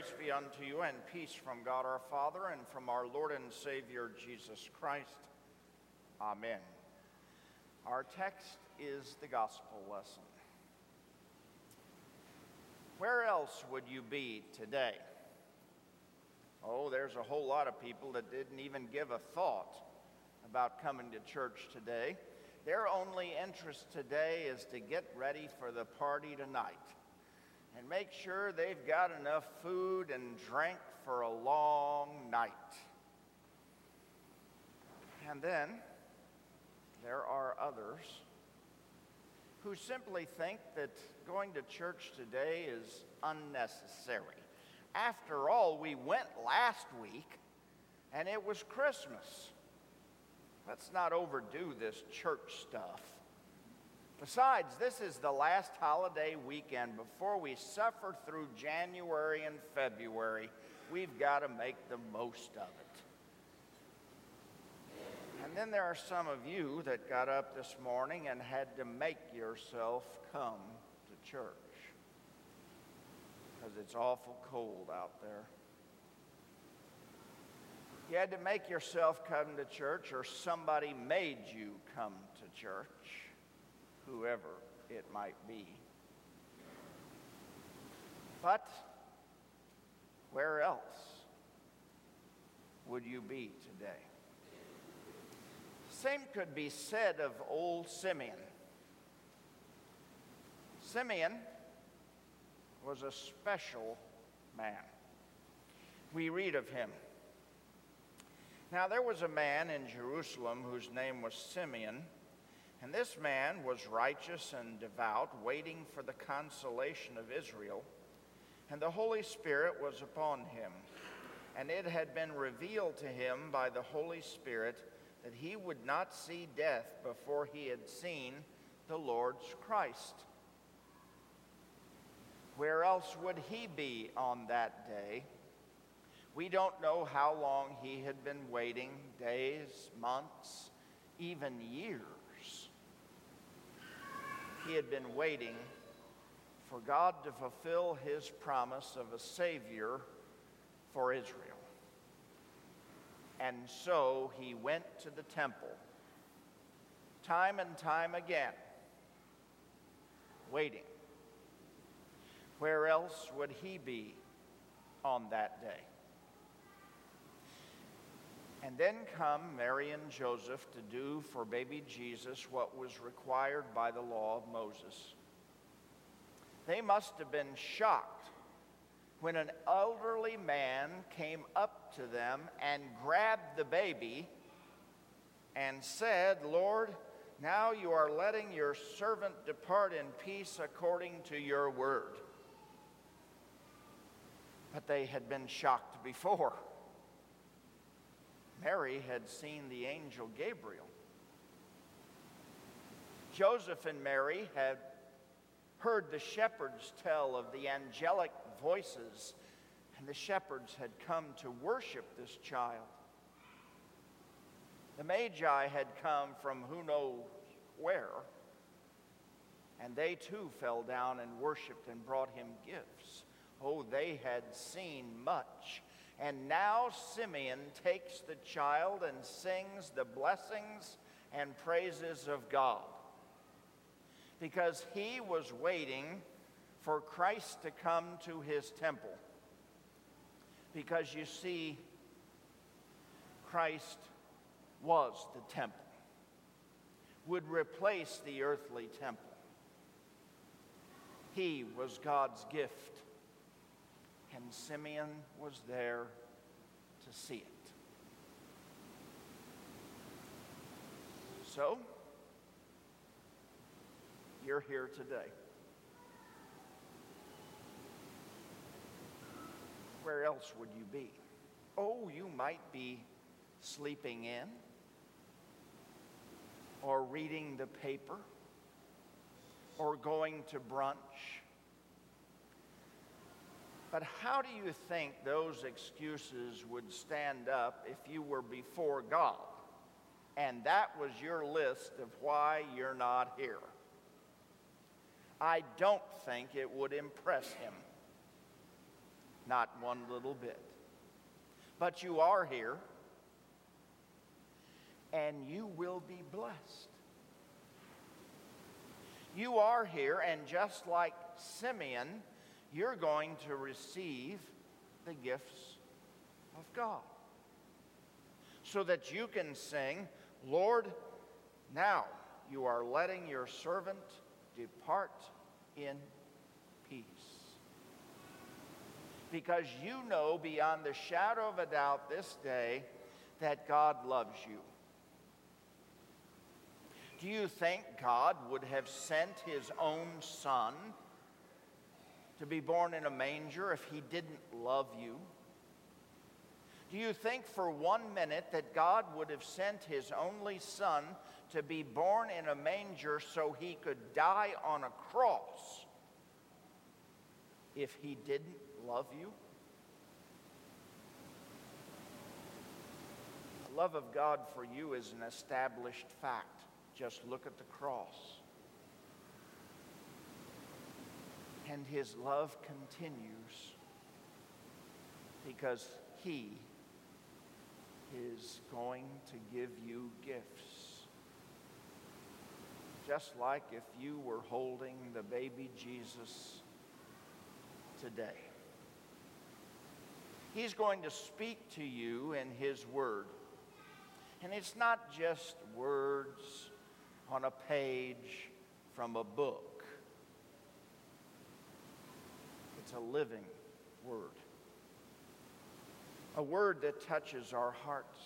Grace be unto you and peace from God our Father and from our Lord and Savior Jesus Christ. Amen. Our text is the gospel lesson. Where else would you be today? Oh, there's a whole lot of people that didn't even give a thought about coming to church today. Their only interest today is to get ready for the party tonight and make sure they've got enough food and drink for a long night. And then there are others who simply think that going to church today is unnecessary. After all, we went last week and it was Christmas. Let's not overdo this church stuff. Besides, this is the last holiday weekend before we suffer through January and February. We've got to make the most of it. And then there are some of you that got up this morning and had to make yourself come to church because it's awful cold out there. You had to make yourself come to church, or somebody made you come to church whoever it might be. But where else would you be today? Same could be said of old Simeon. Simeon was a special man. We read of him. Now, there was a man in Jerusalem whose name was Simeon and this man was righteous and devout, waiting for the consolation of Israel. And the Holy Spirit was upon him. And it had been revealed to him by the Holy Spirit that he would not see death before he had seen the Lord's Christ. Where else would he be on that day? We don't know how long he had been waiting days, months, even years he had been waiting for God to fulfill his promise of a Savior for Israel. And so he went to the temple, time and time again, waiting. Where else would he be on that day? And then come Mary and Joseph to do for baby Jesus what was required by the law of Moses. They must have been shocked when an elderly man came up to them and grabbed the baby and said, Lord, now you are letting your servant depart in peace according to your word. But they had been shocked before. Mary had seen the angel Gabriel. Joseph and Mary had heard the shepherds tell of the angelic voices, and the shepherds had come to worship this child. The Magi had come from who knows where, and they too fell down and worshiped and brought him gifts. Oh, they had seen much and now Simeon takes the child and sings the blessings and praises of God because he was waiting for Christ to come to his temple. Because you see, Christ was the temple, would replace the earthly temple. He was God's gift and Simeon was there to see it. So, you're here today. Where else would you be? Oh, you might be sleeping in or reading the paper or going to brunch but how do you think those excuses would stand up if you were before God and that was your list of why you're not here? I don't think it would impress him. not one little bit. But you are here, and you will be blessed. You are here, and just like Simeon, you're going to receive the gifts of God. So that you can sing, Lord, now you are letting your servant depart in peace. Because you know beyond the shadow of a doubt this day that God loves you. Do you think God would have sent his own son to be born in a manger if he didn't love you? Do you think for one minute that God would have sent his only son to be born in a manger so he could die on a cross if he didn't love you? The love of God for you is an established fact. Just look at the cross. And his love continues because he is going to give you gifts. Just like if you were holding the baby Jesus today. He's going to speak to you in His Word. And it's not just words on a page from a book, it's a living Word a word that touches our hearts.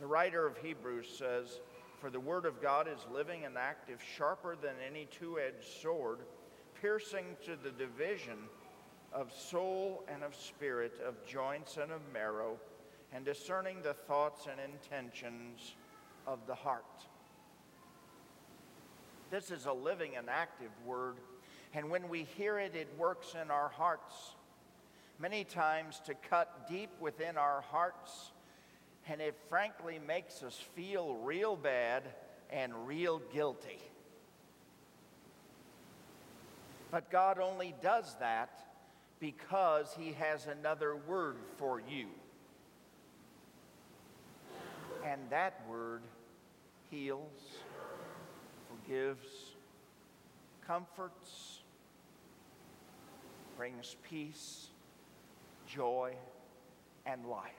The writer of Hebrews says, For the word of God is living and active, sharper than any two edged sword, piercing to the division of soul and of spirit, of joints and of marrow, and discerning the thoughts and intentions of the heart. This is a living and active word, and when we hear it, it works in our hearts many times to cut deep within our hearts, and it frankly makes us feel real bad and real guilty. But God only does that because He has another word for you. And that word heals, forgives, comforts, brings peace, joy, and life.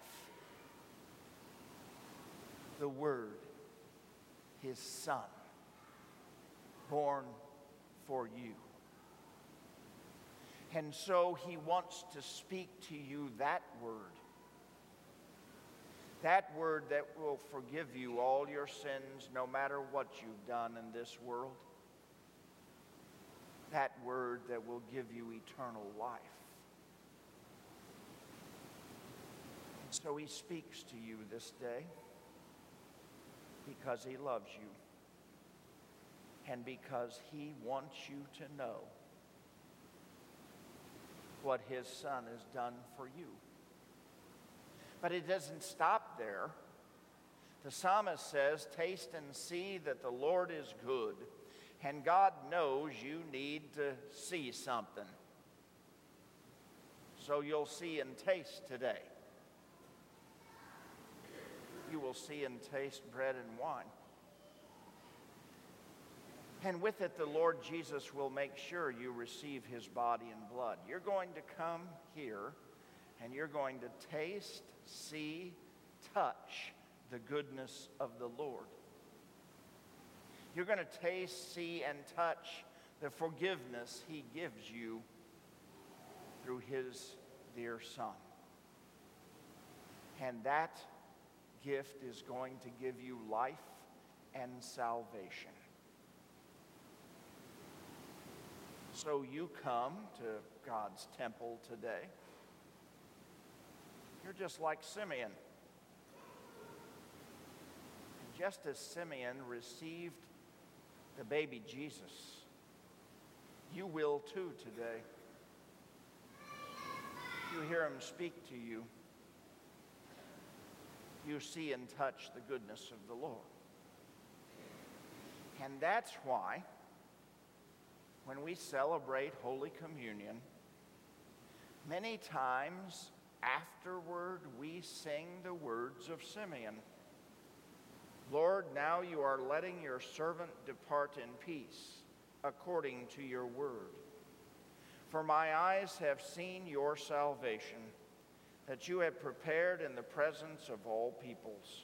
The Word, His Son, born for you. And so He wants to speak to you that Word. That word that will forgive you all your sins, no matter what you've done in this world. That word that will give you eternal life. So he speaks to you this day because he loves you and because he wants you to know what his son has done for you. But it doesn't stop there. The psalmist says, Taste and see that the Lord is good. And God knows you need to see something. So you'll see and taste today you will see and taste bread and wine. And with it, the Lord Jesus will make sure you receive his body and blood. You're going to come here and you're going to taste, see, touch the goodness of the Lord. You're going to taste, see, and touch the forgiveness he gives you through his dear Son. And that gift is going to give you life and salvation. So you come to God's temple today. You're just like Simeon. Just as Simeon received the baby Jesus, you will too today. You hear him speak to you you see and touch the goodness of the Lord. And that's why, when we celebrate Holy Communion, Many times afterward, we sing the words of Simeon Lord, now you are letting your servant depart in peace, according to your word. For my eyes have seen your salvation, that you have prepared in the presence of all peoples